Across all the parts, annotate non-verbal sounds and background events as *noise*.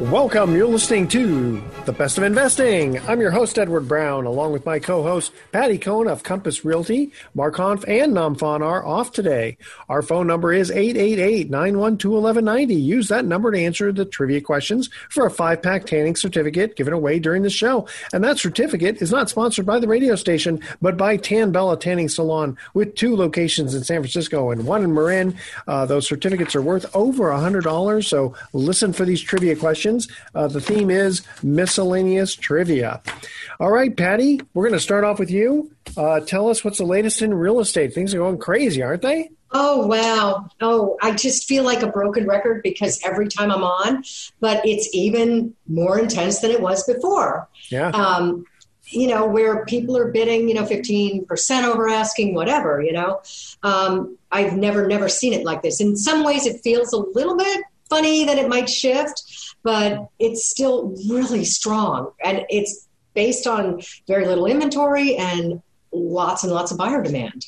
Welcome. You're listening to The Best of Investing. I'm your host, Edward Brown, along with my co host, Patti Cohn of Compass Realty. Mark Hanf and Namfon are off today. Our phone number is 888 912 1190. Use that number to answer the trivia questions for a five pack tanning certificate given away during the show. And that certificate is not sponsored by the radio station, but by Tan Bella Tanning Salon with two locations in San Francisco and one in Marin. Uh, those certificates are worth over $100. So listen for these trivia questions. Uh, the theme is miscellaneous trivia. All right, Patti, we're going to start off with you. Uh, tell us what's the latest in real estate. Things are going crazy, aren't they? Oh, wow. Oh, I just feel like a broken record because every time I'm on, but it's even more intense than it was before. Yeah. Um, you know, where people are bidding, you know, 15% over asking, whatever, you know. Um, I've never, never seen it like this. In some ways, it feels a little bit funny that it might shift, but it's still really strong. And it's based on very little inventory and lots and lots of buyer demand.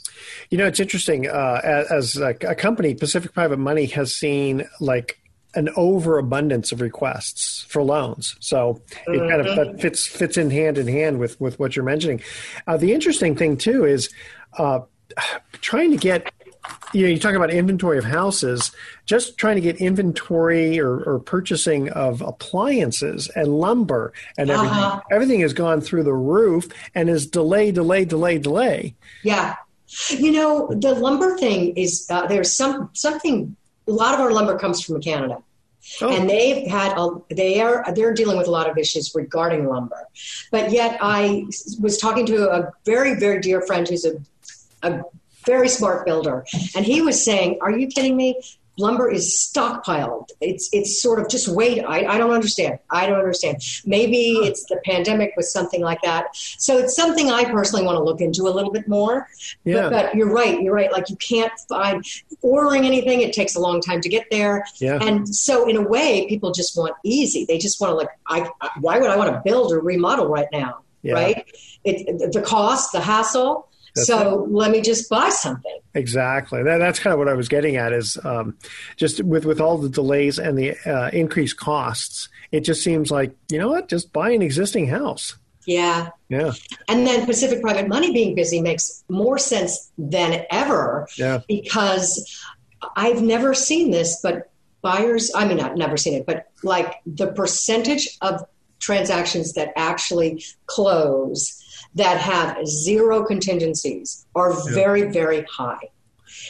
You know, it's interesting. Uh, as, a, a company, Pacific Private Money has seen like an overabundance of requests for loans. So it kind of that fits fits in hand in hand with with what you're mentioning. Uh, the interesting thing too is uh, trying to get. You know, you talk about inventory of houses. Just trying to get inventory or, or purchasing of appliances and lumber and everything. Uh-huh. Everything has gone through the roof and is delay, delay, delay, delay. Yeah. You know, the lumber thing is uh, there's some something. A lot of our lumber comes from Canada, Oh. and they've had a, they are they're dealing with a lot of issues regarding lumber. But yet, I was talking to a very very dear friend who's a a very smart builder, and he was saying, "Are you kidding me?" Lumber is stockpiled. It's it's sort of just wait. I, I don't understand. I don't understand. Maybe it's the pandemic with something like that. So it's something I personally want to look into a little bit more. Yeah. But, but you're right. You're right. Like you can't find ordering anything. It takes a long time to get there. Yeah. And so in a way, people just want easy. They just want to like. I, I why would I want to build or remodel right now? Yeah. Right. It, the cost, the hassle. That's so let me just buy something. Exactly. That, that's kind of what I was getting at. Is um, just with with all the delays and the uh, increased costs, it just seems like you know what, just buy an existing house. Yeah. Yeah. And then Pacific Private Money being busy makes more sense than ever Yeah. because I've never seen this, but buyers, I mean, I've never seen it, but like the percentage of transactions that actually close that have zero contingencies are very, very high.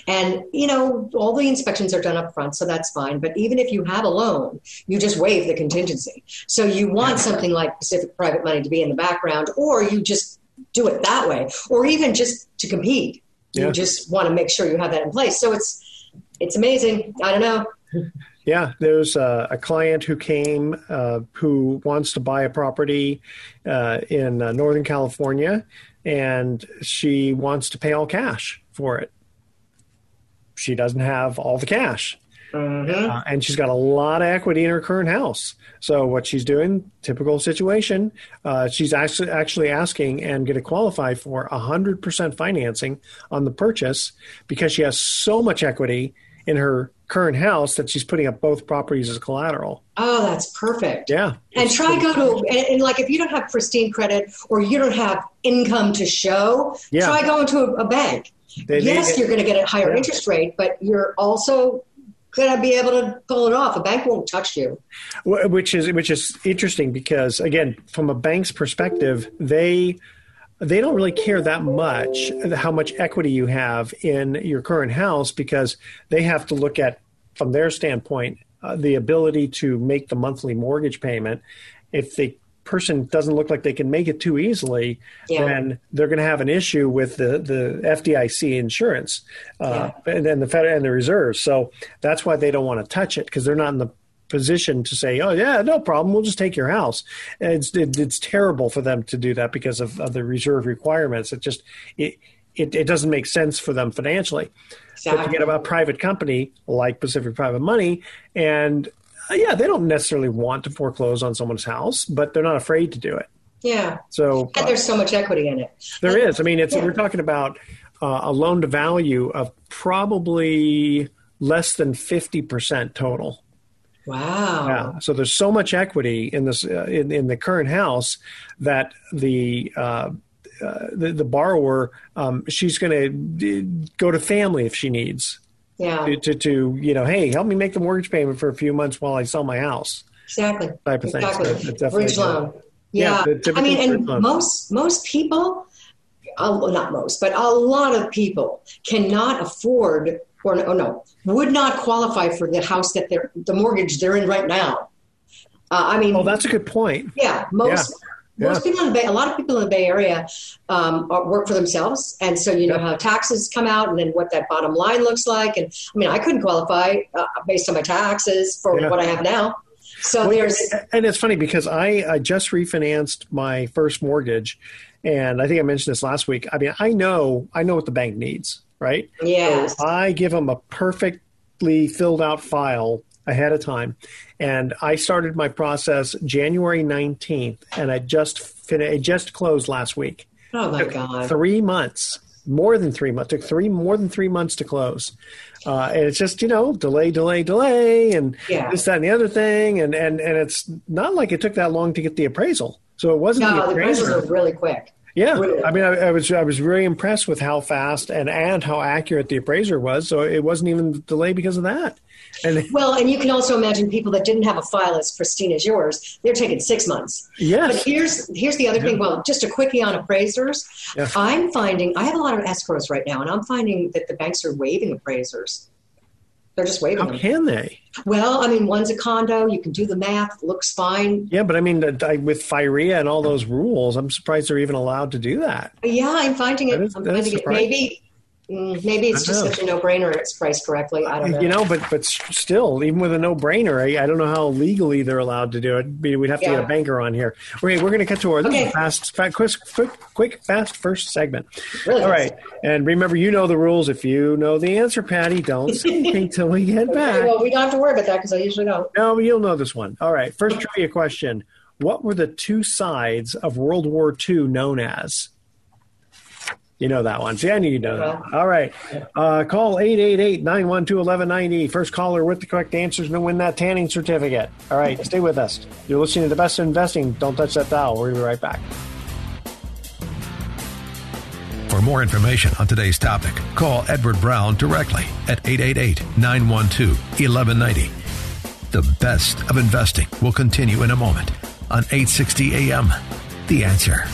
And, you know, all the inspections are done up front, so that's fine. But even if you have a loan, you just waive the contingency. So you want something like Pacific Private Money to be in the background, or you just do it that way, or even just to compete. Yeah. You just want to make sure you have that in place. So it's it's amazing. I don't know. *laughs* Yeah, there's a, a client who came uh, who wants to buy a property uh, in uh, Northern California, and she wants to pay all cash for it. She doesn't have all the cash, uh, and she's got a lot of equity in her current house. So what she's doing, typical situation, uh, she's actually actually asking and going to qualify for hundred percent financing on the purchase because she has so much equity in her current house that she's putting up both properties as collateral. Oh, that's perfect. Yeah. And try go to and, and, like if you don't have pristine credit or you don't have income to show, Yeah. try going to a, a bank. They- they- yes, you're going to get a higher Yeah. interest rate, but you're also going to be able to pull it off. A bank won't touch you. Which is which is interesting because again from a bank's perspective they they don't really care that much how much equity you have in your current house because they have to look at from their standpoint uh, the ability to make the monthly mortgage payment if the person doesn't look like they can make it too easily Yeah. then they're going to have an issue with the, the FDIC insurance uh, and then the Fed and the reserves. So that's why they don't want to touch it because they're not in the position to say, "Oh yeah, no problem, we'll just take your house." And it's it, it's terrible for them to do that because of, of the reserve requirements. It just it, it it doesn't make sense for them financially. But you Exactly. get a private company like Pacific Private Money, and uh, yeah, they don't necessarily want to foreclose on someone's house, but they're not afraid to do it. Yeah. So And there's so much equity in it. there is. I mean, it's Yeah. we're talking about uh, a loan to value of probably less than fifty percent total. Wow. Yeah. So there's so much equity in this uh, in, in the current house that the uh, uh, the, the borrower um, she's going to go to family if she needs Yeah. to, to to you know hey help me make the mortgage payment for a few months while I sell my house. Exactly. Type of thing. Exactly. So Bridge loan. Yeah, Yeah. I mean, and loan. most most people, uh, well, not most, but a lot of people cannot afford, or no, no, would not qualify for the house that they're the mortgage they're in right now. Uh, I mean, Oh, that's a good point. yeah, most. Yeah. Most people in the Bay, a lot of people in the Bay Area um, are, work for themselves, and so you know how taxes come out, and then what that bottom line looks like. And I mean, I couldn't qualify uh, based on my taxes for Yeah. what I have now. So Well, there's and it's funny because I, I just refinanced my first mortgage, and I think I mentioned this last week. I mean, I know I know what the bank needs, right? yes, So I give them a perfectly filled out file ahead of time, and I started my process January nineteenth, and I just finished, it just closed last week. oh my god, Three months, more than three months. Took three more than three months to close, uh, and it's just you know delay, delay, delay, and Yeah. this, that, and the other thing, and and and it's not like it took that long to get the appraisal. So it wasn't no, the prices are really quick. Yeah, I mean, I, I was I was very impressed with how fast and and how accurate the appraiser was. So it wasn't even delayed because of that. And *laughs* Well, and you can also imagine people that didn't have a file as pristine as yours. They're taking six months. But here's here's the other thing. Well, just a quickie on appraisers. Yeah. I'm finding I have a lot of escrows right now, and I'm finding that the banks are waiving appraisers. They're just waiving how them. can they? Well, I mean, one's a condo. You can do the math. Looks fine. Yeah, but I mean, with FIRREA and all those rules, I'm surprised they're even allowed to do that. Yeah, I'm finding it. That is- I'm finding it. surprising. Maybe. Mm, Maybe it's just know. such a no-brainer. It's priced correctly. I don't know. You know, but but still, even with a no-brainer, I, I don't know how legally they're allowed to do it. We- We'd have to get a banker on here. Okay, we're going to cut to our Okay. fast, fast quick, quick, quick, fast first segment. Really All right, and remember, you know the rules. If you know the answer, Patti, don't *laughs* say anything till we get Okay, back. well, we don't have to worry about that because I usually don't. No, you'll know this one. All right, first trivia question: What were the two sides of World War II known as? You know that one. See, I knew you know that. All right. Uh, call 888-912-1190. First caller with the correct answer is going to win that tanning certificate. All right, stay with us. You're listening to The Best of Investing. Don't touch that dial. We'll be right back. For more information on today's topic, call Edward Brown directly at 888 912 1190. The best of investing will continue in a moment on 860 AM. The answer.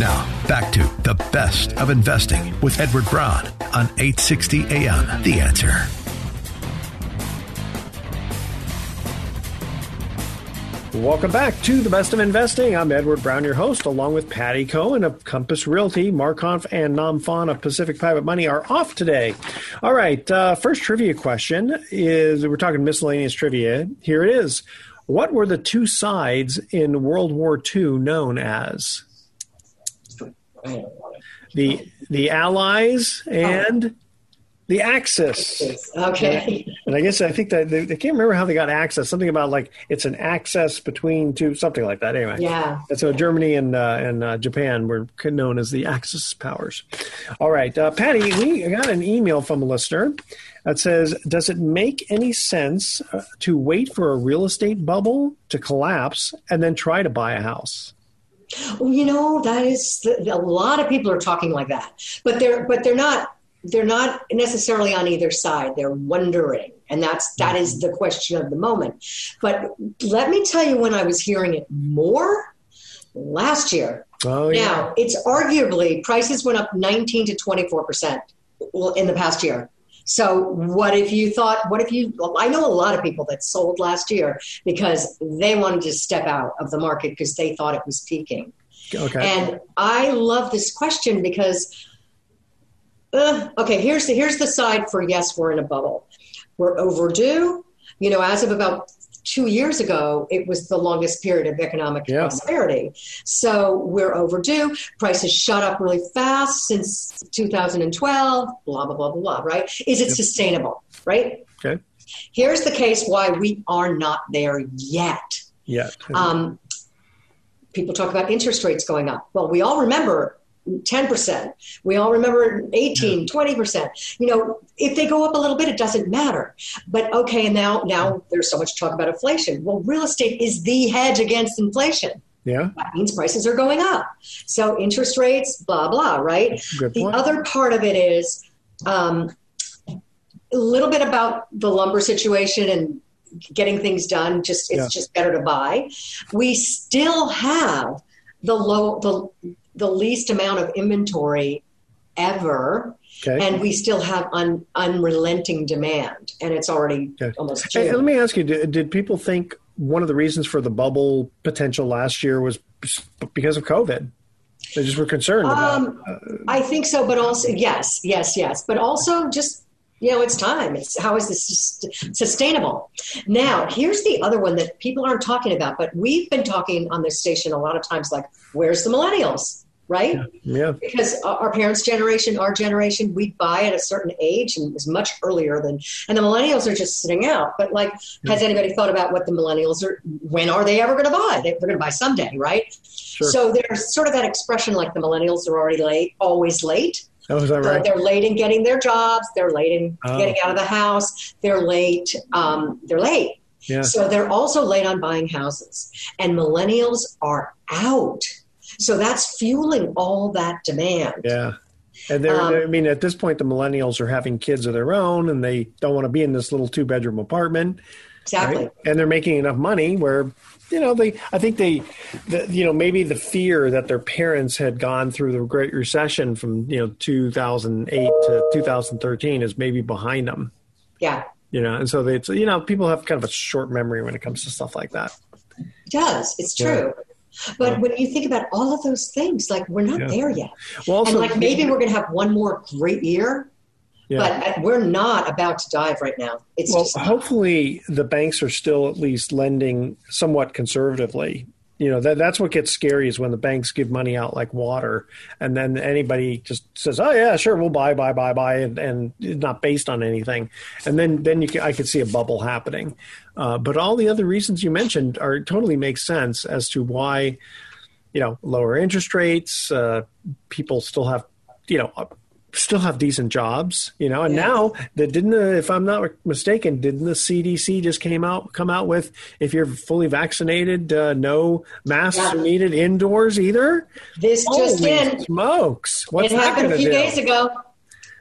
Now, back to the best of investing with Edward Brown on 860 AM. The answer. Welcome back to the best of investing. I'm Edward Brown, your host, along with Patti Cohn of Compass Realty. Mark Hanf and Namfon of Pacific Private Money are off today. All right, uh, first trivia question is we're talking miscellaneous trivia. Here it is. What were the two sides in World War II known as? The the Allies and The Axis. Okay. And, I guess I think that they, they, can't remember how they got access. Something about like it's an access between two, something like that. Anyway. Yeah. And so Germany and uh, and uh, Japan were known as the Axis powers. All right, uh, Patti, we got an email from a listener that says, "Does it make any sense uh, to wait for a real estate bubble to collapse and then try to buy a house?" Well, you know that is a lot of people are talking like that, but they're but they're not they're not necessarily on either side. They're wondering, and that's that is the question of the moment. But let me tell you, when I was hearing it more last year. Oh, yeah. Now it's arguably prices went up 19 to 24 percent in the past year. So what if you thought? What if you? Well, I know a lot of people that sold last year because they wanted to step out of the market because they thought it was peaking. Okay. And I love this question because uh, okay, here's the here's the side for yes, we're in a bubble. We're overdue. You know, as of about two years ago, it was the longest period of economic Yeah. prosperity. So we're overdue. Prices shot up really fast since 2012. Blah blah blah blah blah. Right? Is it sustainable? Right? Okay. Here's the case why we are not there yet. Yeah. Um, people talk about interest rates going up. Well, we all remember 10%. We all remember 18, 20%. You know, if they go up a little bit, it doesn't matter. But okay, and now now there's so much talk about inflation. Well, real estate is the hedge against inflation. yeah. That means prices are going up. So interest rates, blah, blah, right? The other part of it is um, a little bit about the lumber situation and getting things done. Just it's Yeah. just better to buy. We still have the low the the least amount of inventory ever. Okay. And we still have un, unrelenting demand, and it's already Okay. almost Hey, let me ask you: did, did people think one of the reasons for the bubble potential last year was because of COVID? They just were concerned about. Um, I think so, but also yes, yes, yes, but also just you know, it's time. It's how is this sustainable? Now, here's the other one that people aren't talking about, but we've been talking on this station a lot of times. Like, where's the millennials? Right? Yeah. because our parents' generation, our generation, we buy at a certain age and it was much earlier than, and the millennials are just sitting out. But like, has anybody thought about what the millennials are? When are they ever going to buy? They, they're going to buy someday, right? Sure. So there's sort of that expression like the millennials are already late, always late. Oh, is that right? They're late in getting their jobs. They're late in Oh. getting out of the house. They're late. Um, they're late. Yeah. So they're also late on buying houses. And millennials are out. So that's fueling all that demand. Yeah. And they're, Um, they're- I mean, at this point, the millennials are having kids of their own, and they don't want to be in this little two-bedroom apartment. Exactly. right? And they're making enough money where, you know, they. I think they, the, you know, maybe the fear that their parents had gone through the Great Recession from you know 2008 to 2013 is maybe behind them. Yeah. You know, and so they, you know, people have kind of a short memory when it comes to stuff like that. It does. It's true. But when you think about all of those things, like we're not Yeah. there yet. Well, also, and like maybe we're going to have one more great year, yeah. but we're not about to dive right now. It's Well, just hopefully the banks are still at least lending somewhat conservatively. You know, that that's what gets scary is when the banks give money out like water, and then anybody just says, "Oh yeah, sure, we'll buy, buy, buy, buy," and, and it's not based on anything. And then then you can, I could see a bubble happening. Uh, but all the other reasons you mentioned are totally make sense as to why, you know, lower interest rates, uh, people still have, you know, still have decent jobs, you know, and Yeah. now that didn't, the, if I'm not mistaken, didn't the CDC just came out come out with if you're fully vaccinated, uh, no masks Yeah. are needed indoors either? this just in. smokes! What's it happened a few days ago.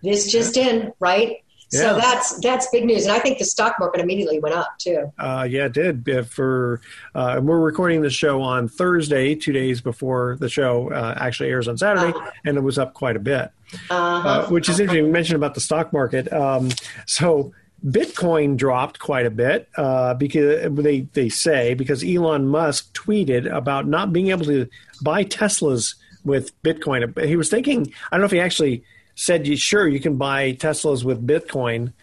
This just in, right? Yeah. So that's that's big news, and I think the stock market immediately went up too. Uh, yeah, it did. Uh, For uh, and we're recording the show on Thursday, two days before the show uh, actually airs on Saturday, and it was up quite a bit. Uh-huh. Uh, which is interesting. We mentioned about the stock market. Um, so Bitcoin dropped quite a bit uh, because they they say because Elon Musk tweeted about not being able to buy Teslas with Bitcoin. He was thinking. I don't know if he actually said, "You sure you can buy Teslas with Bitcoin?"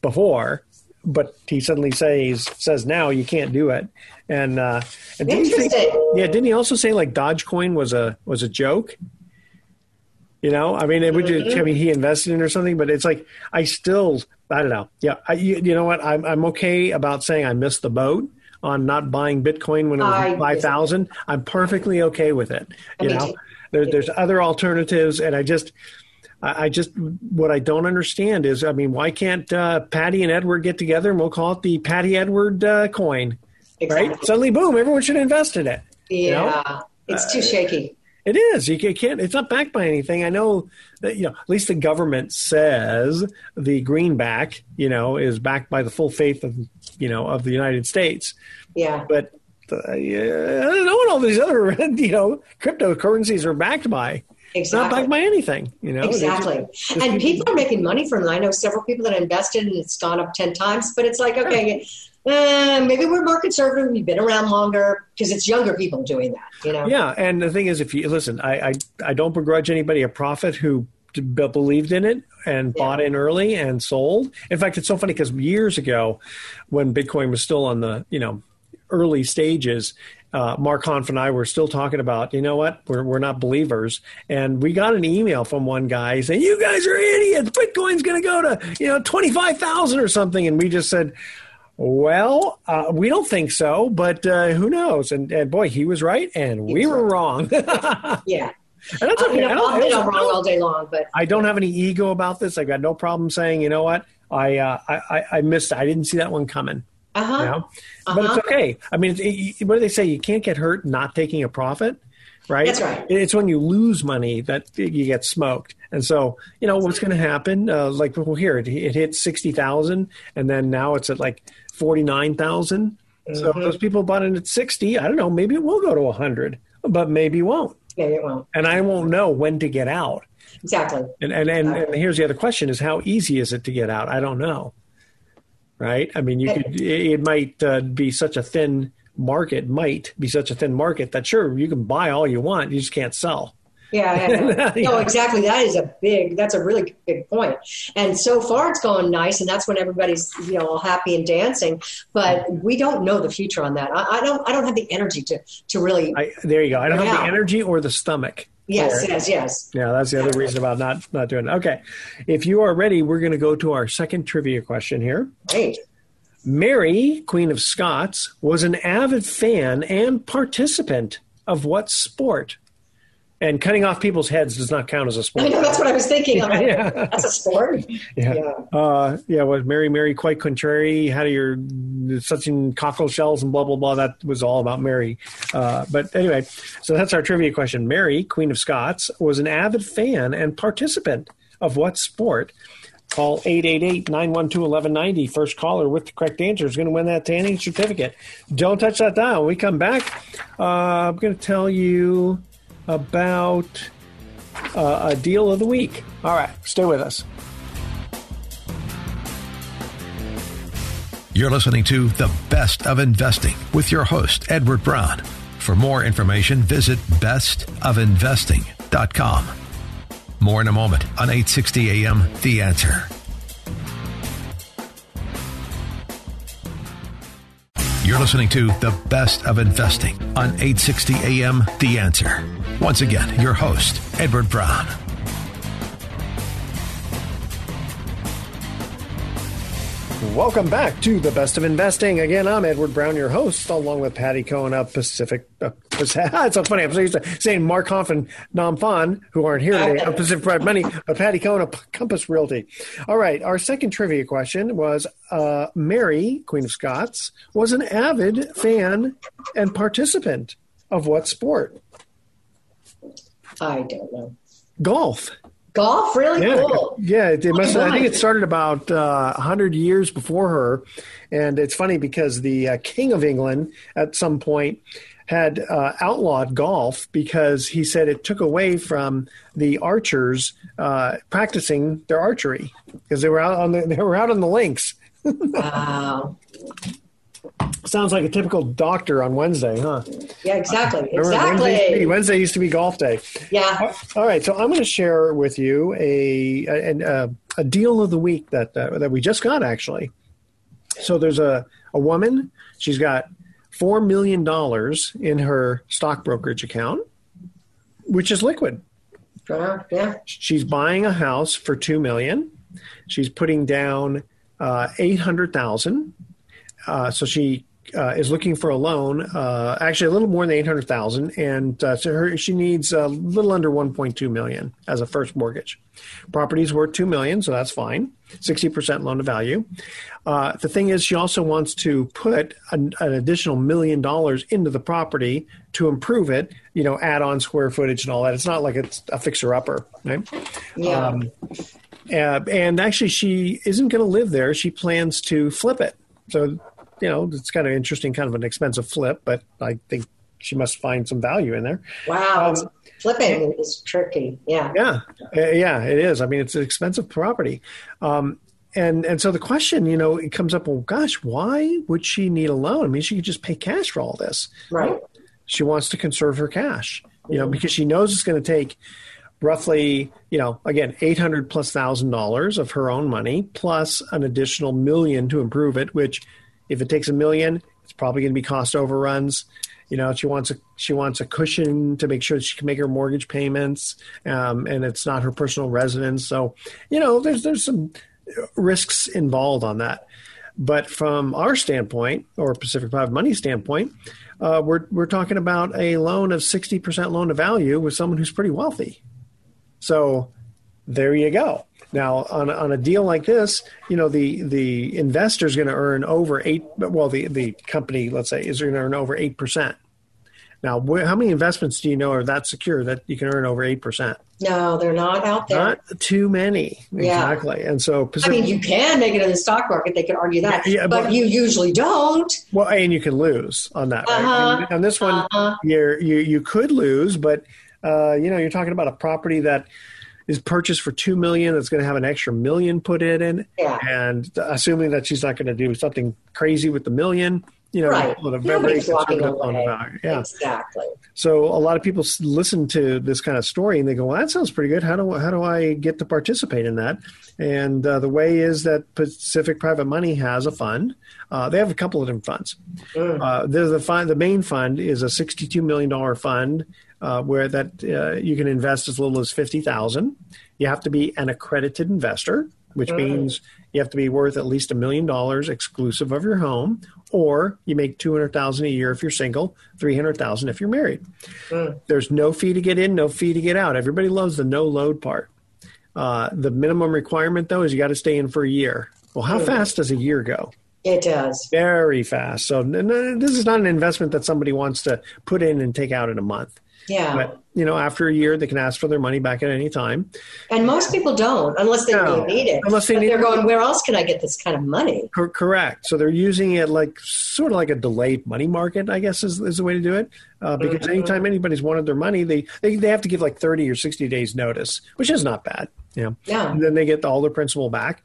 Before, but he suddenly says says now you can't do it. And, uh, and didn't he think- yeah, didn't he also say like Dogecoin was a was a joke? You know, I mean, it would you, I mean, he invested in or something, but it's like I still, I don't know. Yeah, I, you, you know what? I'm I'm okay about saying I missed the boat on not buying Bitcoin when it was five thousand. I'm perfectly okay with it. You know, there, there's other alternatives, and I just. I I just what I don't understand is, I mean, why can't uh, Patti and Edward get together and we'll call it the Patti Edward uh, coin, right? Suddenly, boom, everyone should invest in it. Yeah, know? it's too shaky. It is. You can't. It's not backed by anything. I know that you know. At least the government says the greenback, you know, is backed by the full faith of you know of the United States. Yeah. But uh, yeah, I don't know what all these other *laughs* you know cryptocurrencies are backed by. It's not Exactly. backed by anything. You know. They're just- Exactly. just And people are making money from it. I know several people that invested and it's gone up 10 times, but it's like, okay, uh, maybe we're more conservative. We've been around longer because it's younger people doing that, you know? Yeah, and the thing is, if you listen, I I, I don't begrudge anybody a profit who believed in it and bought in early and sold. In fact, it's so funny because years ago, when Bitcoin was still on the you know early stages. Uh, Mark Hanf and I were still talking about, you know what, we're, we're not believers. And we got an email from one guy saying, you guys are idiots. Bitcoin's going to go to, you know, 25,000 or something. And we just said, well, uh, we don't think so, but uh, who knows? And, and boy, he was right, and we were wrong. *laughs* and Yeah. that's I okay. mean, I I'll don't, I I'm wrong all day long, but I don't have any ego about this. I've got no problem saying, you know what, I uh, I, I, I missed. I didn't see that one coming. Uh huh. You know? But it's okay. I mean, it, what do they say? You can't get hurt not taking a profit, right? That's right. It's when you lose money that you get smoked. And so, you know, what's going to happen? Uh, like, well, here it, it hit sixty thousand, and then now it's at like forty nine thousand. So if those people bought in at sixty. I don't know. Maybe it will go to hundred, but maybe it won't. Maybe it won't. And I won't know when to get out. Exactly. And and, and, and here's the other question: is how easy is it to get out? I don't know. Right? I mean, you could. It might uh, be such a thin market. Might be such a thin market that sure you can buy all you want, you just can't sell. Yeah, yeah, yeah. *laughs* No, exactly. That is a big. That's a really big point. And so far, it's going nice, and that's when everybody's you know all happy and dancing. But we don't know the future on that. I, I don't. I don't have the energy to to really. I, there you go. I don't have Yeah. the energy or the stomach. Yes, yes, yes. Yeah, that's the other reason about not not doing it. Okay, if you are ready, we're going to go to our second trivia question here. Great. Mary, Queen of Scots, was an avid fan and participant of what sport? And cutting off people's heads does not count as a sport. I know that's what I was thinking. I'm like, *laughs* Yeah. That's a sport. Yeah. Yeah. Uh, yeah, was Mary Mary quite contrary? How do your such in cockle shells and blah blah blah? That was all about Mary. Uh, but anyway, so that's our trivia question. Mary, Queen of Scots, was an avid fan and participant of what sport? Call 888-912-1190. First caller with the correct answer is going to win that tanning certificate. Don't touch that dial. When we come back, uh, I'm going to tell you about uh, a deal of the week. All right, stay with us. You're listening to The Best of Investing with your host, Edward Brown. For more information, visit bestofinvesting.com. More in a moment on 860 AM The Answer. You're listening to The Best of Investing on 860 AM The Answer. Once again, your host, Edward Brown. Welcome back to the best of investing. Again, I'm Edward Brown, your host, along with Patti Cohn of Pacific. Uh, *laughs* It's so funny. I'm so used to saying Mark Hanf and Namfon, who aren't here today, of Pacific Private Money, but Patti Cohn of Compass Realty. All right, our second trivia question was: uh, Mary, Queen of Scots, was an avid fan and participant of what sport? I don't know. Golf. Golf, really Yeah, cool. yeah. It, it must. I think it started about uh, hundred years before her, and it's funny because the uh, King of England at some point had uh, outlawed golf because he said it took away from the archers uh, practicing their archery because they were out on the *laughs* they were out on the links. Wow. *laughs* Sounds like a typical doctor on Wednesday, huh? Yeah, exactly. Remember Wednesday, used be- Exactly. Wednesday used to be golf day. Yeah. All right, so I'm going to share with you a a, a, a deal of the week that uh, that we just got actually. So there's a a woman. She's got four million dollars in her stock brokerage account, which is liquid. Uh, yeah. She's buying a house for two million. She's putting down uh, eight hundred thousand. Uh, so she uh, is looking for a loan, uh, actually a little more than eight hundred thousand, and uh, so her she needs a little under one point two million as a first mortgage. Property's worth two million, so that's fine. Sixty percent loan to value. Uh, the thing is, she also wants to put an, an additional million dollars into the property to improve it. You know, add on square footage and all that. It's not like it's a fixer upper, right? Yeah. Um, uh, and actually, she isn't going to live there. She plans to flip it. So, you know, it's kind of interesting, kind of an expensive flip, but I think she must find some value in there. wow. um, Flipping is tricky. Yeah. Yeah, Uh, yeah, it is. I mean, it's an expensive property, um, and and so the question, you know, it comes up. Well, gosh, why would she need a loan? I mean, she could just pay cash for all this. Right. She wants to conserve her cash, you know, because she knows it's going to take roughly, you know, again, eight hundred plus thousand dollars of her own money plus an additional million to improve it. Which, if it takes a million, it's probably going to be cost overruns. You know, she wants a she wants a cushion to make sure she can make her mortgage payments, um, and it's not her personal residence. So, you know, there's there's some risks involved on that. But from our standpoint, or Pacific Private Money standpoint, uh, we're we're talking about a loan of sixty percent loan to value with someone who's pretty wealthy. So there you go. Now, on a, on a deal like this, you know the the investor is going to earn over eight. Well, the the company, let's say, is going to earn over eight percent. Now, wh- how many investments do you know are that secure that you can earn over eight percent? No, they're not out there. Not too many, Yeah. exactly. And so, I mean, you can make it in the stock market. They can argue that, Yeah, yeah, but, but- you usually don't. well, and you can lose on that. Right? Uh-huh. And on this one, Uh-huh. you're, you you could lose, but uh, you know you're talking about a property that is purchased for two million. That's going to have an extra million put in Yeah. and assuming that she's not going to do something crazy with the million, you know, Right. a very, conservative loan value. Yeah. Exactly. So a lot of people listen to this kind of story and they go, "Well, that sounds pretty good. How do how do I get to participate in that?" And uh, the way is that Pacific Private Money has a fund. Uh, they have a couple of different funds. Uh, the fund. The main fund is a sixty-two million dollar fund uh, where that uh, you can invest as little as fifty thousand. You have to be an accredited investor, which means you have to be worth at least a million dollars exclusive of your home, or you make two hundred thousand a year if you're single, three hundred thousand if you're married. There's no fee to get in, no fee to get out. Everybody loves the no load part. Uh, the minimum requirement though is you got to stay in for a year. Well, how fast does a year go? It does. Very fast. So this is not an investment that somebody wants to put in and take out in a month. Yeah. But you know, after a year, they can ask for their money back at any time. and most people don't unless they No. really need it. Unless they but need they're it. going, where else can I get this kind of money? Cor- correct. So they're using it like sort of like a delayed money market, I guess is, is the way to do it. Uh, because anytime anybody's wanted their money, they, they they have to give like thirty or sixty days notice, which is not bad. Know? Yeah. And then they get all their principal back.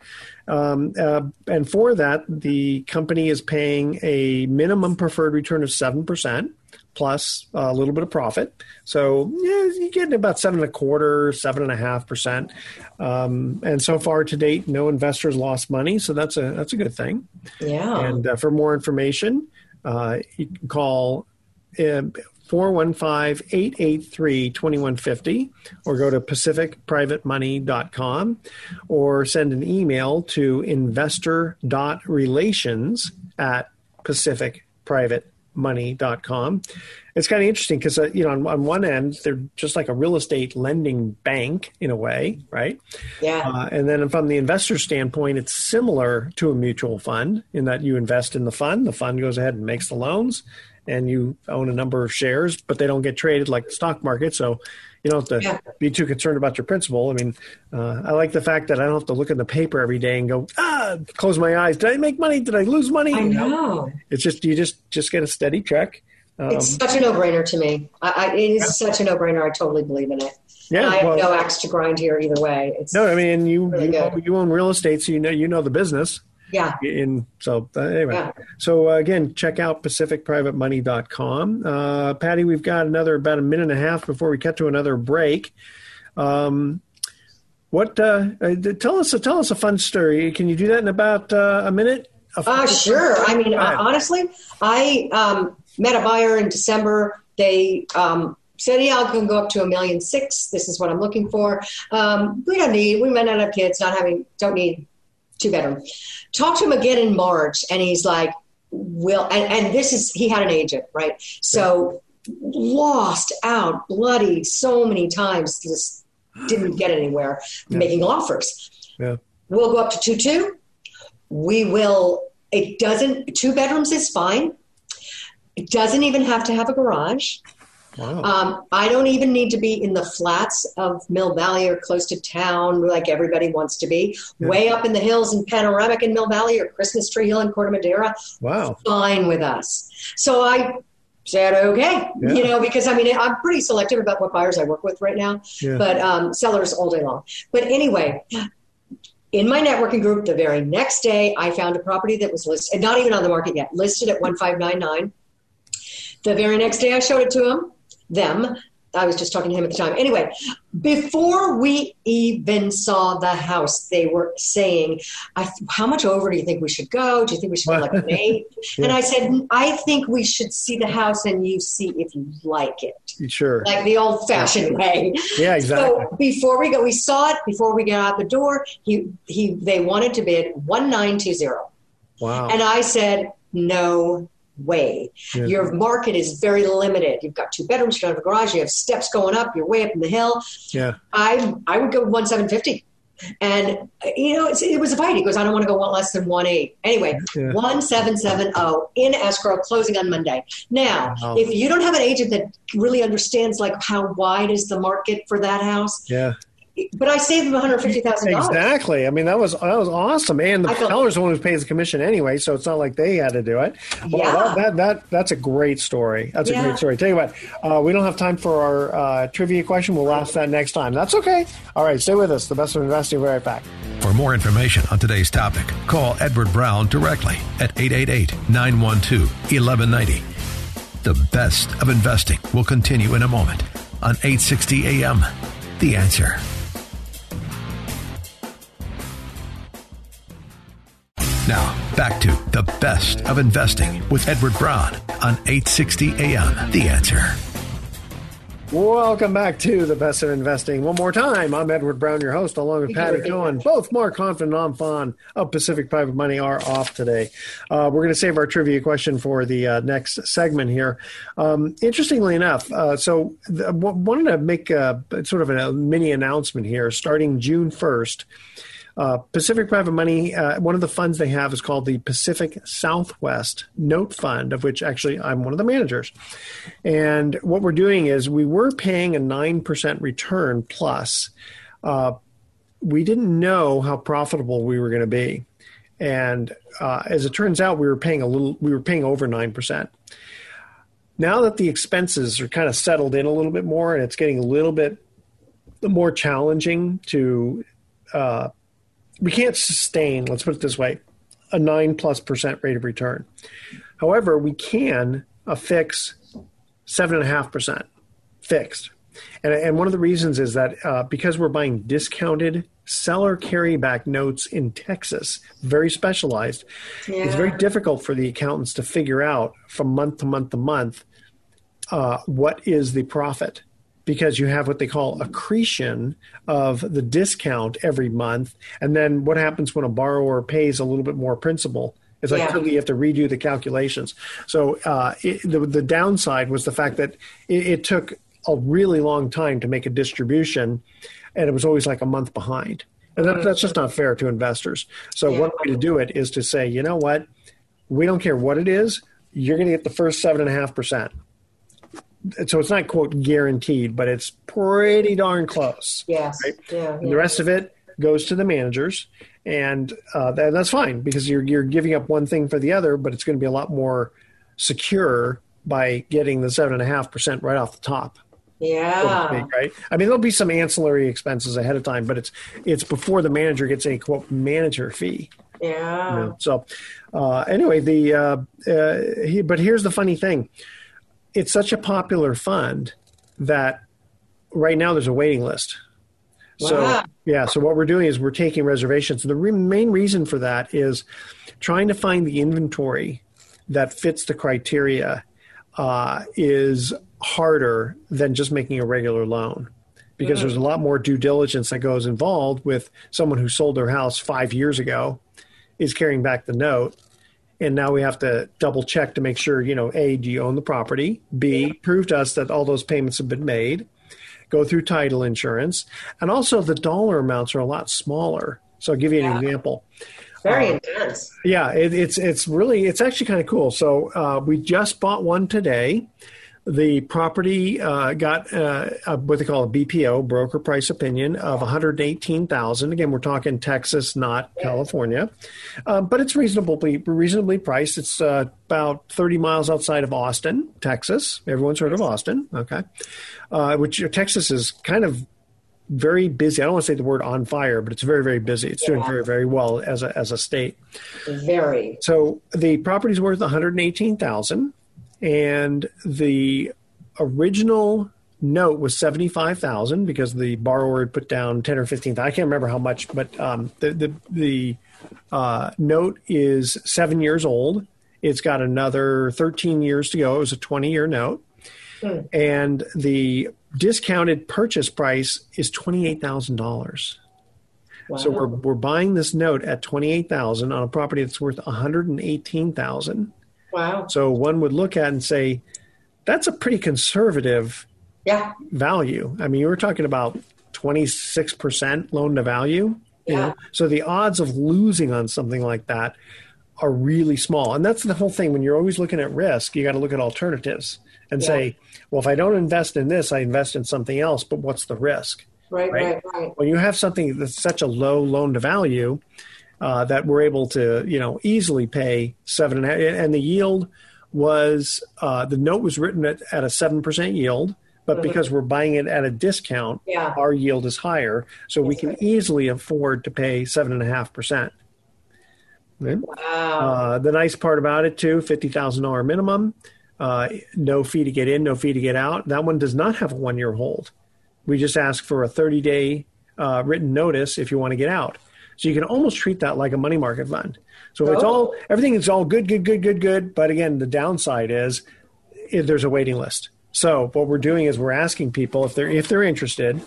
Um, uh, and for that, the company is paying a minimum preferred return of seven percent plus a little bit of profit. So yeah, you get about seven and a quarter, seven and a half percent. Um, and so far to date, no investors lost money, so that's a that's a good thing. Yeah. And uh, for more information, uh, you can call 415 883 2150 or go to pacificprivatemoney.com or send an email to investor.relations at pacificprivatemoney.com. It's kind of interesting because, uh, you know, on, on one end, they're just like a real estate lending bank in a way, right? yeah. Uh, and then from the investor standpoint, it's similar to a mutual fund in that you invest in the fund, the fund goes ahead and makes the loans, and you own a number of shares, but they don't get traded like the stock market. So you don't have to Yeah. be too concerned about your principal. I mean, uh, I like the fact that I don't have to look in the paper every day and go, ah, close my eyes. Did I make money? Did I lose money? I know. It's just, you just, just get a steady check. Um, It's such a no-brainer to me. I, I, it is such a no-brainer. I totally believe in it. yeah. and I have well- no axe to grind here either way. It's no, I mean, you, Really you, own, you own real estate, so you know, you know the business. Yeah. in so uh, anyway Yeah. so uh, again check out pacificprivatemoney.com uh, patty we've got another about a minute and a half before we cut to another break um, what uh, uh, tell us tell us a fun story can you do that in about uh, a minute Uh, sure. I mean, uh, honestly, I um, met a buyer in December. They um, said, "Yeah, I can go up to a million six. This is what I'm looking for. Um, we don't need. We might not have kids. Not having. Don't need two bedroom." Talked to him again in March, and he's like, "Will." And, and this is he had an agent, right? So lost out, bloody so many times. Just didn't get anywhere Yeah. making offers. Yeah. We'll go up to two two. We will. It doesn't. Two bedrooms is fine. It doesn't even have to have a garage. Wow. Um, I don't even need to be in the flats of Mill Valley or close to town like everybody wants to be. Yeah. Way up in the hills in Panoramic in Mill Valley or Christmas Tree Hill in Corte Madera, wow. fine with us. So I said, okay, Yeah. you know, because I mean, I'm pretty selective about what buyers I work with right now, Yeah. but um, sellers all day long. But anyway, in my networking group, the very next day, I found a property that was listed, not even on the market yet, listed at 1599. The very next day, I showed it to them. Them. I was just talking to him at the time. Anyway, before we even saw the house, they were saying, I, "How much over do you think we should go? Do you think we should go like an eight? *laughs* And I said, "I think we should see the house and you see if you like it, Sure. like the old-fashioned way." Yeah, exactly. So before we go, we saw it before we got out the door. He he they wanted to bid one nine two zero, Wow. and I said no way. Yeah. Your market is very limited. You've got two bedrooms, you don't have a garage, you have steps going up, you're way up in the hill. yeah. I I would go one seven fifty. And you know, it's, it was a fight. He goes, I don't want to go one less than one eight. Anyway, Yeah. one seven seven zero in escrow, closing on Monday. Now, Wow. if you don't have an agent that really understands like how wide is the market for that house, Yeah. But I saved him one hundred fifty thousand dollars. Exactly. I mean, that was that was awesome. And the I felt- seller's the one who pays the commission anyway, so it's not like they had to do it. Well, Yeah. that, that that that's a great story. That's a great story. Tell you what, uh, we don't have time for our uh, trivia question. We'll ask that next time. That's okay. All right, stay with us. The best of investing. We'll be right back. For more information on today's topic, call Edward Brown directly at 888 912 1190. The best of investing will continue in a moment on 860 AM. The answer. Now, back to the best of investing with Edward Brown on 860 AM. The answer. Welcome back to the best of investing. One more time, I'm Edward Brown, your host, along with Patti Cohn. Both Mark Hanf and Namfon of Pacific Private Money are off today. Uh, we're going to save our trivia question for the uh, next segment here. Um, interestingly enough, uh, so the, w- wanted to make a, sort of a mini announcement here. Starting June 1st, uh, Pacific Private Money, uh, one of the funds they have is called the Pacific Southwest Note Fund, of which actually I'm one of the managers. And what we're doing is we were paying a 9% return plus. Uh, we didn't know how profitable we were going to be. And uh, as it turns out, we were paying a little, we were paying over 9%. Now that the expenses are kind of settled in a little bit more and it's getting a little bit more challenging to uh, we can't sustain, let's put it this way, a nine plus percent rate of return. However, we can affix seven and a half percent fixed. And, and one of the reasons is that uh, because we're buying discounted seller carryback notes in Texas, very specialized, it's very difficult for the accountants to figure out from month to month to month uh, what is the profit because you have what they call accretion of the discount every month. And then what happens when a borrower pays a little bit more principal? It's like Yeah. totally you have to redo the calculations. So uh, it, the, the downside was the fact that it, it took a really long time to make a distribution, and it was always like a month behind. And that, that's just not fair to investors. So one way to do it is to say, you know what, we don't care what it is, you're going to get the first seven and a half percent so it's not quote guaranteed, but it's pretty darn close. Yes. Right? Yeah. And yeah. the rest of it goes to the managers, and uh, that, that's fine because you're you're giving up one thing for the other, but it's going to be a lot more secure by getting the seven and a half percent right off the top. so to yeah. speak, right? I mean, there'll be some ancillary expenses ahead of time, but it's it's before the manager gets a quote manager fee. Yeah. you know. So uh, anyway, the uh, uh, he, but here's the funny thing: it's such a popular fund that right now there's a waiting list. Wow. So yeah, so what we're doing is we're taking reservations. The re- main reason for that is trying to find the inventory that fits the criteria uh, is harder than just making a regular loan because there's a lot more due diligence that goes involved with someone who sold their house five years ago is carrying back the note and now we have to double check to make sure you know a do you own the property b prove to us that all those payments have been made go through title insurance and also the dollar amounts are a lot smaller so i'll give you an Yeah. example Very intense. yeah, it, it's it's really it's actually kind of cool. So uh, we just bought one today. The property uh, got uh, a, what they call a BPO broker price opinion of one hundred eighteen thousand. Again, we're talking Texas, not California, um, but it's reasonably reasonably priced. It's uh, about thirty miles outside of Austin, Texas. Everyone's heard of Austin, okay? Uh, which Texas is kind of very busy. I don't want to say the word on fire, but it's very very busy. It's doing very very well as a as a state. Very. So the property's worth 118,000 and the original note was 75,000 because the borrower had put down 10 or 15. I can't remember how much, but um, the the, the uh, note is 7 years old. It's got another 13 years to go. It was a 20-year note. And the discounted purchase price is $28,000. Wow. So we're we're buying this note at twenty eight thousand on a property that's worth one hundred and eighteen thousand. Wow. So one would look at and say, that's a pretty conservative Yeah. value. I mean, you were talking about twenty six percent loan to value. You Yeah. know? So the odds of losing on something like that are really small. And that's the whole thing. When you're always looking at risk, you got to look at alternatives and say, well, if I don't invest in this, I invest in something else. But what's the risk? Right, Right. right, right. when you have something that's such a low loan to value uh, that we're able to you know easily pay seven and a half and the yield was uh, the note was written at, at a seven percent yield but because we're buying it at a discount Yeah. our yield is higher so we can easily afford to pay seven and a half percent Wow. uh, the nice part about it too, fifty thousand dollar minimum, uh, no fee to get in, no fee to get out. That one does not have a one year hold. We just ask for a thirty day uh, written notice if you want to get out. So you can almost treat that like a money market fund. So it's Oh. all everything is all good, good, good, good, good. But again, the downside is there's a waiting list. So what we're doing is we're asking people if they're if they're interested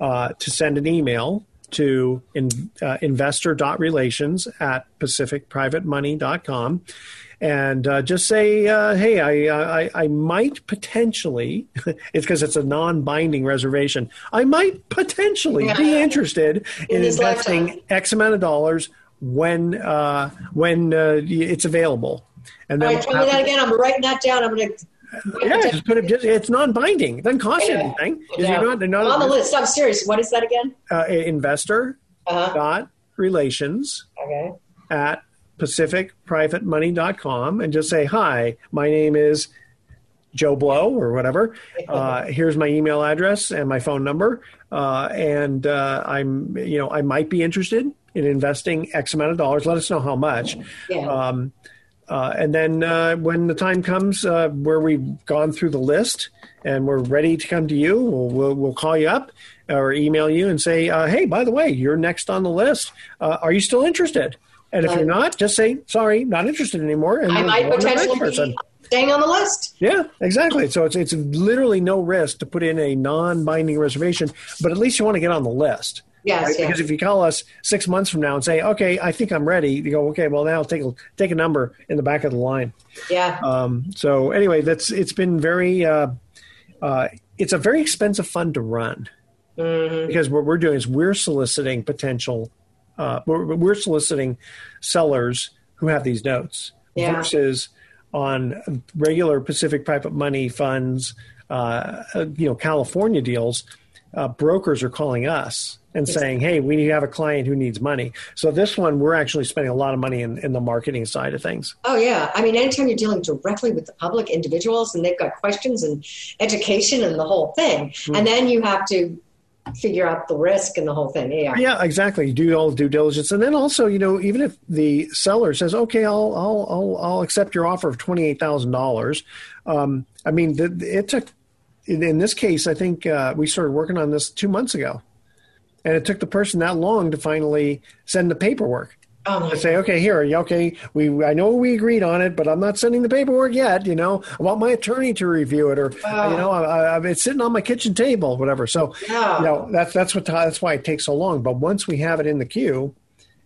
uh, to send an email to in, uh, investor.relations at pacificprivatemoney.com and uh, just say, uh, hey, I, I, I might potentially, *laughs* it's because it's a non binding reservation, I might potentially be interested in, In investing lifetime. X amount of dollars when, uh, when uh, it's available. And then right, tell me that again. I'm writing that down. I'm going to. yeah, just put it. Just, it's non-binding. It doesn't cost you Yeah. anything. Yeah. You're not, you're not on the list. I'm serious. What is that again? Uh, investor Uh-huh. dot relations Okay. at pacificprivatemoney.com and just say hi. My name is Joe Blow or whatever. *laughs* Uh, here's my email address and my phone number, uh, and uh, I'm you know I might be interested in investing X amount of dollars. Let us know how much. Yeah. Um, uh, and then uh, when the time comes uh, where we've gone through the list and we're ready to come to you, we'll, we'll, we'll call you up or email you and say, uh, hey, by the way, you're next on the list. Uh, are you still interested? And if Right. you're not, just say, sorry, not interested anymore. And I might go on to the next potentially be staying on the list. Yeah, exactly. So it's it's literally no risk to put in a non-binding reservation, but at least you want to get on the list. Yes, right? yes. Because if you call us six months from now and say, "Okay, I think I'm ready," you go, "Okay, well now take a, take a number in the back of the line." Yeah. Um, so anyway, that's it's been very uh, uh, it's a very expensive fund to run Mm-hmm. because what we're doing is we're soliciting potential uh, we're, we're soliciting sellers who have these notes Yeah. versus on regular Pacific private money funds, uh, uh, you know, California deals. Uh, brokers are calling us and saying, "Hey, we need to have a client who needs money." So this one, we're actually spending a lot of money in, in the marketing side of things. Oh yeah, I mean, anytime you're dealing directly with the public individuals, and they've got questions and education and the whole thing, Hmm. and then you have to figure out the risk and the whole thing. Yeah, Yeah, exactly. Do all due diligence, and then also, you know, even if the seller says, "Okay, I'll I'll I'll, I'll accept your offer of twenty eight thousand dollars," um, I mean, the, it took. In, in this case, I think uh, we started working on this two months ago, and it took the person that long to finally send the paperwork. Oh To say, okay, here, okay, we I know we agreed on it, but I'm not sending the paperwork yet. You know, I want my attorney to review it, or Oh. you know, I, I, it's sitting on my kitchen table, whatever. So, Yeah. you know, that's that's what that's why it takes so long. But once we have it in the queue,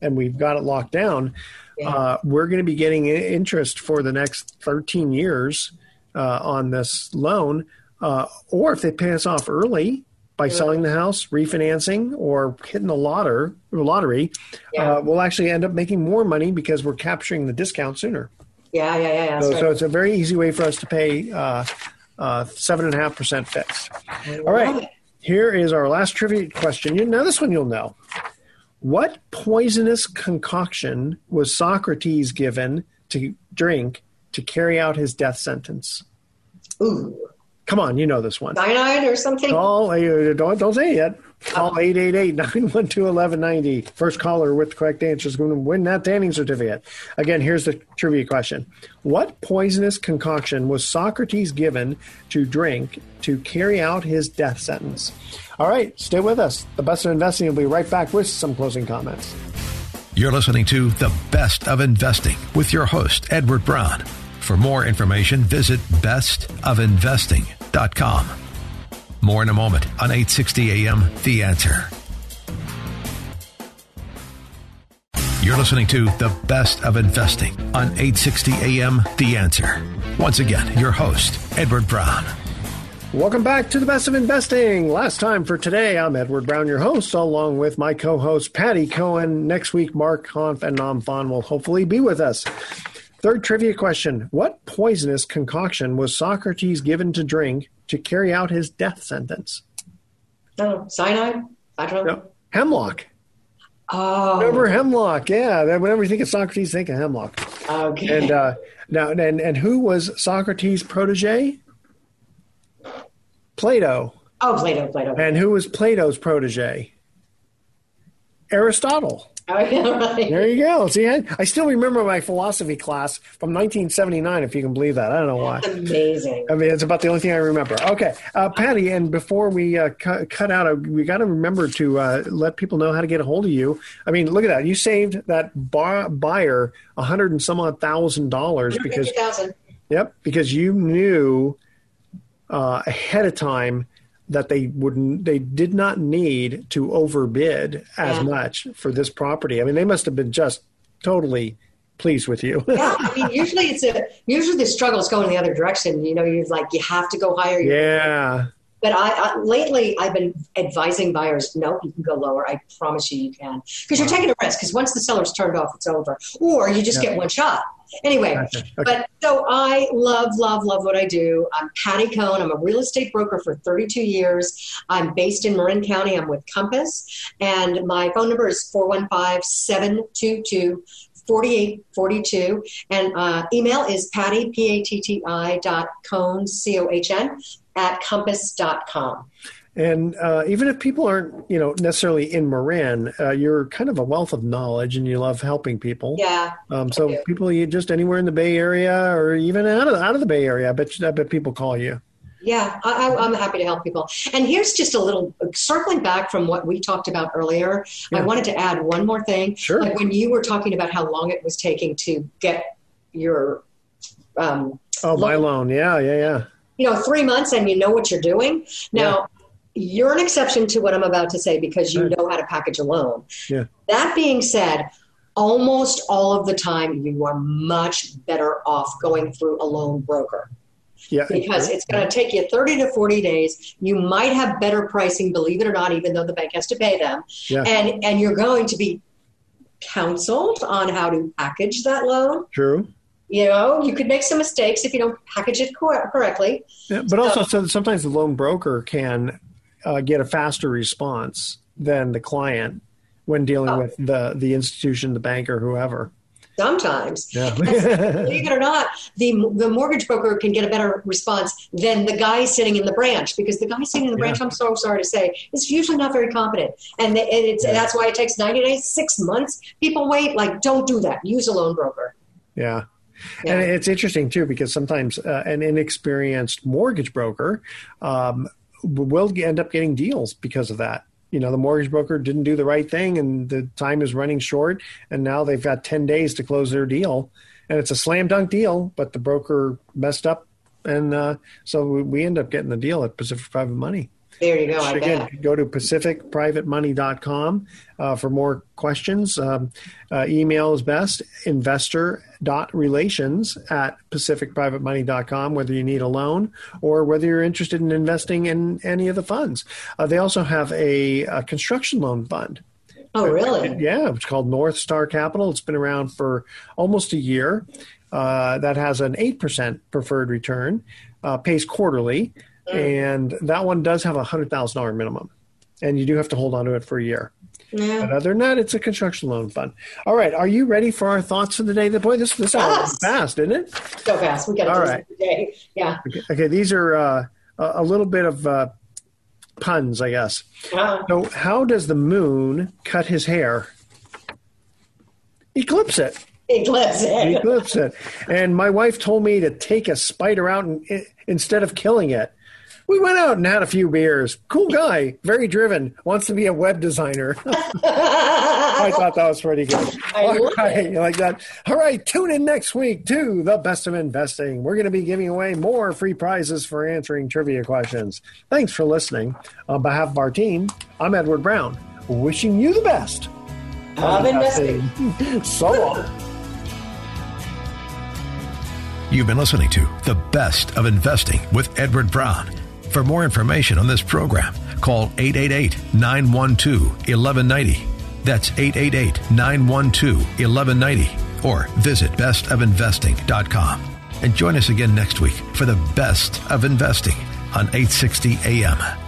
and we've got it locked down, Yeah. uh, we're going to be getting interest for the next 13 years uh, on this loan, uh, or if they pay us off early by selling the house, refinancing, or hitting the lotter, lottery, Yeah. uh, we'll actually end up making more money because we're capturing the discount sooner. Yeah, yeah, yeah. yeah. So, That's so it's a very easy way for us to pay uh, uh, seven and a half percent fixed. All right, here is our last trivia question. You know this one, you'll know. What poisonous concoction was Socrates given to drink to carry out his death sentence? Ooh, Come on, you know this one. cyanide or something. Call, uh, don't, don't say it yet. Call 888-912-1190. First caller with the correct answer is going to win that tanning certificate. Again, here's the trivia question. What poisonous concoction was Socrates given to drink to carry out his death sentence? All right, stay with us. The Best of Investing will be right back with some closing comments. You're listening to The Best of Investing with your host, Edward Brown. For more information, visit bestofinvesting.com. More in a moment on 860 AM The Answer. You're listening to The Best of Investing on 860 AM The Answer. Once again, your host, Edward Brown. Welcome back to the best of investing. Last time for today, I'm Edward Brown, your host, along with my co-host Patti Cohn. Next week, Mark Hanf and Namfon will hopefully be with us. Third trivia question: What poisonous concoction was Socrates given to drink to carry out his death sentence? No, cyanide. I don't know. No, hemlock. Oh, Remember hemlock? Yeah. Whenever you think of Socrates, think of hemlock. okay. And uh, now, and and who was Socrates' protege? Plato. oh, Plato, Plato. And who was Plato's protege? Aristotle. *laughs* Oh, right. There you go. See, I, I still remember my philosophy class from 1979, if you can believe that. I don't know why. Amazing. I mean, it's about the only thing I remember. Okay, uh, Patti, and before we uh, cut, cut out, uh, we got to remember to uh, let people know how to get a hold of you. I mean, look at that. You saved that bar, buyer a hundred and some odd thousand dollars because 50,000. Yep, because you knew uh, ahead of time that they wouldn't, they did not need to overbid as Yeah. much for this property. I mean, they must have been just totally pleased with you. yeah, *laughs* I mean, usually it's a usually the struggle is going the other direction. You know, you're like you have to go higher. yeah, But I, I lately I've been advising buyers, no, you can go lower. I promise you, you can, because you're taking a risk. Because once the seller's turned off, it's over, or you just Yeah. get one shot. Anyway, Gotcha. Okay. but so I love, love, love what I do. I'm Patti Cohn. I'm a real estate broker for 32 years. I'm based in Marin County. I'm with Compass, and my phone number is 415 722 4842. And uh, email is patti, P A T T I dot Cohn, C O H N, at compass.com. and uh, even if people aren't, you know, necessarily in Marin, uh, you're kind of a wealth of knowledge, and you love helping people. Yeah. Um, so people, you just anywhere in the Bay Area or even out of out of the Bay Area, I bet I bet people call you. Yeah, I, I'm happy to help people. And here's just a little circling back from what we talked about earlier. I wanted to add one more thing. Sure. Like when you were talking about how long it was taking to get your, um, Oh, my Loan. loan. Yeah, yeah, yeah. You know, three months and you know what you're doing. Now, you're an exception to what I'm about to say because you Right. know how to package a loan. Yeah. That being said, almost all of the time you are much better off going through a loan broker. Yeah. because it's going to take you 30 to 40 days. You might have better pricing, believe it or not, even though the bank has to pay them. Yeah. And, and you're going to be counseled on how to package that loan. True. You know, you could make some mistakes if you don't package it cor- correctly. Yeah, but also, so sometimes the loan broker can uh, get a faster response than the client when dealing Oh. with the the institution, the bank, or whoever. Sometimes, Yeah. *laughs* believe it or not, the the mortgage broker can get a better response than the guy sitting in the branch because the guy sitting in the branch, I'm so sorry to say, is usually not very competent, and, the, and it's Yeah. that's why it takes 90 days, six months. People wait. Like, don't do that. Use a loan broker. yeah. Yeah. And it's interesting too because sometimes uh, an inexperienced mortgage broker um, will end up getting deals because of that. you know the mortgage broker didn't do the right thing and the time is running short and now they've got 10 days to close their deal and it's a slam dunk deal but the broker messed up and uh, so we end up getting the deal at pacific private money there you go. Again, go to pacificprivatemoney.com uh, for more questions. Um, uh, email is best investor.relations at pacificprivatemoney.com, whether you need a loan or whether you're interested in investing in any of the funds. Uh, they also have a, a construction loan fund. Oh, really? Yeah, it's called North Star Capital. It's been around for almost a year. Uh, that has an 8% preferred return, uh, pays quarterly. And that one does have a hundred thousand dollar minimum, and you do have to hold on to it for a year. Yeah. But other than that, it's a construction loan fund. All right, are you ready for our thoughts for the day? The boy, this this fast. fast, isn't it? So fast. We got to All right. today. Yeah. Okay, okay, these are uh, a little bit of uh, puns, I guess. Uh-huh. So, how does the moon cut his hair? Eclipse it. Eclipse it. Eclipse it. And my wife told me to take a spider out and, instead of killing it we went out and had a few beers. Cool guy, very driven, wants to be a web designer. *laughs* I thought that was pretty good. I All right, you like that? All right, tune in next week to the best of investing. We're going to be giving away more free prizes for answering trivia questions. Thanks for listening. On behalf of our team, I'm Edward Brown, wishing you the best of investing. *laughs* so long. You've been listening to The Best of Investing with Edward Brown. For more information on this program, call 888 912 1190. That's 888 912 1190. Or visit bestofinvesting.com. And join us again next week for the best of investing on 860 AM.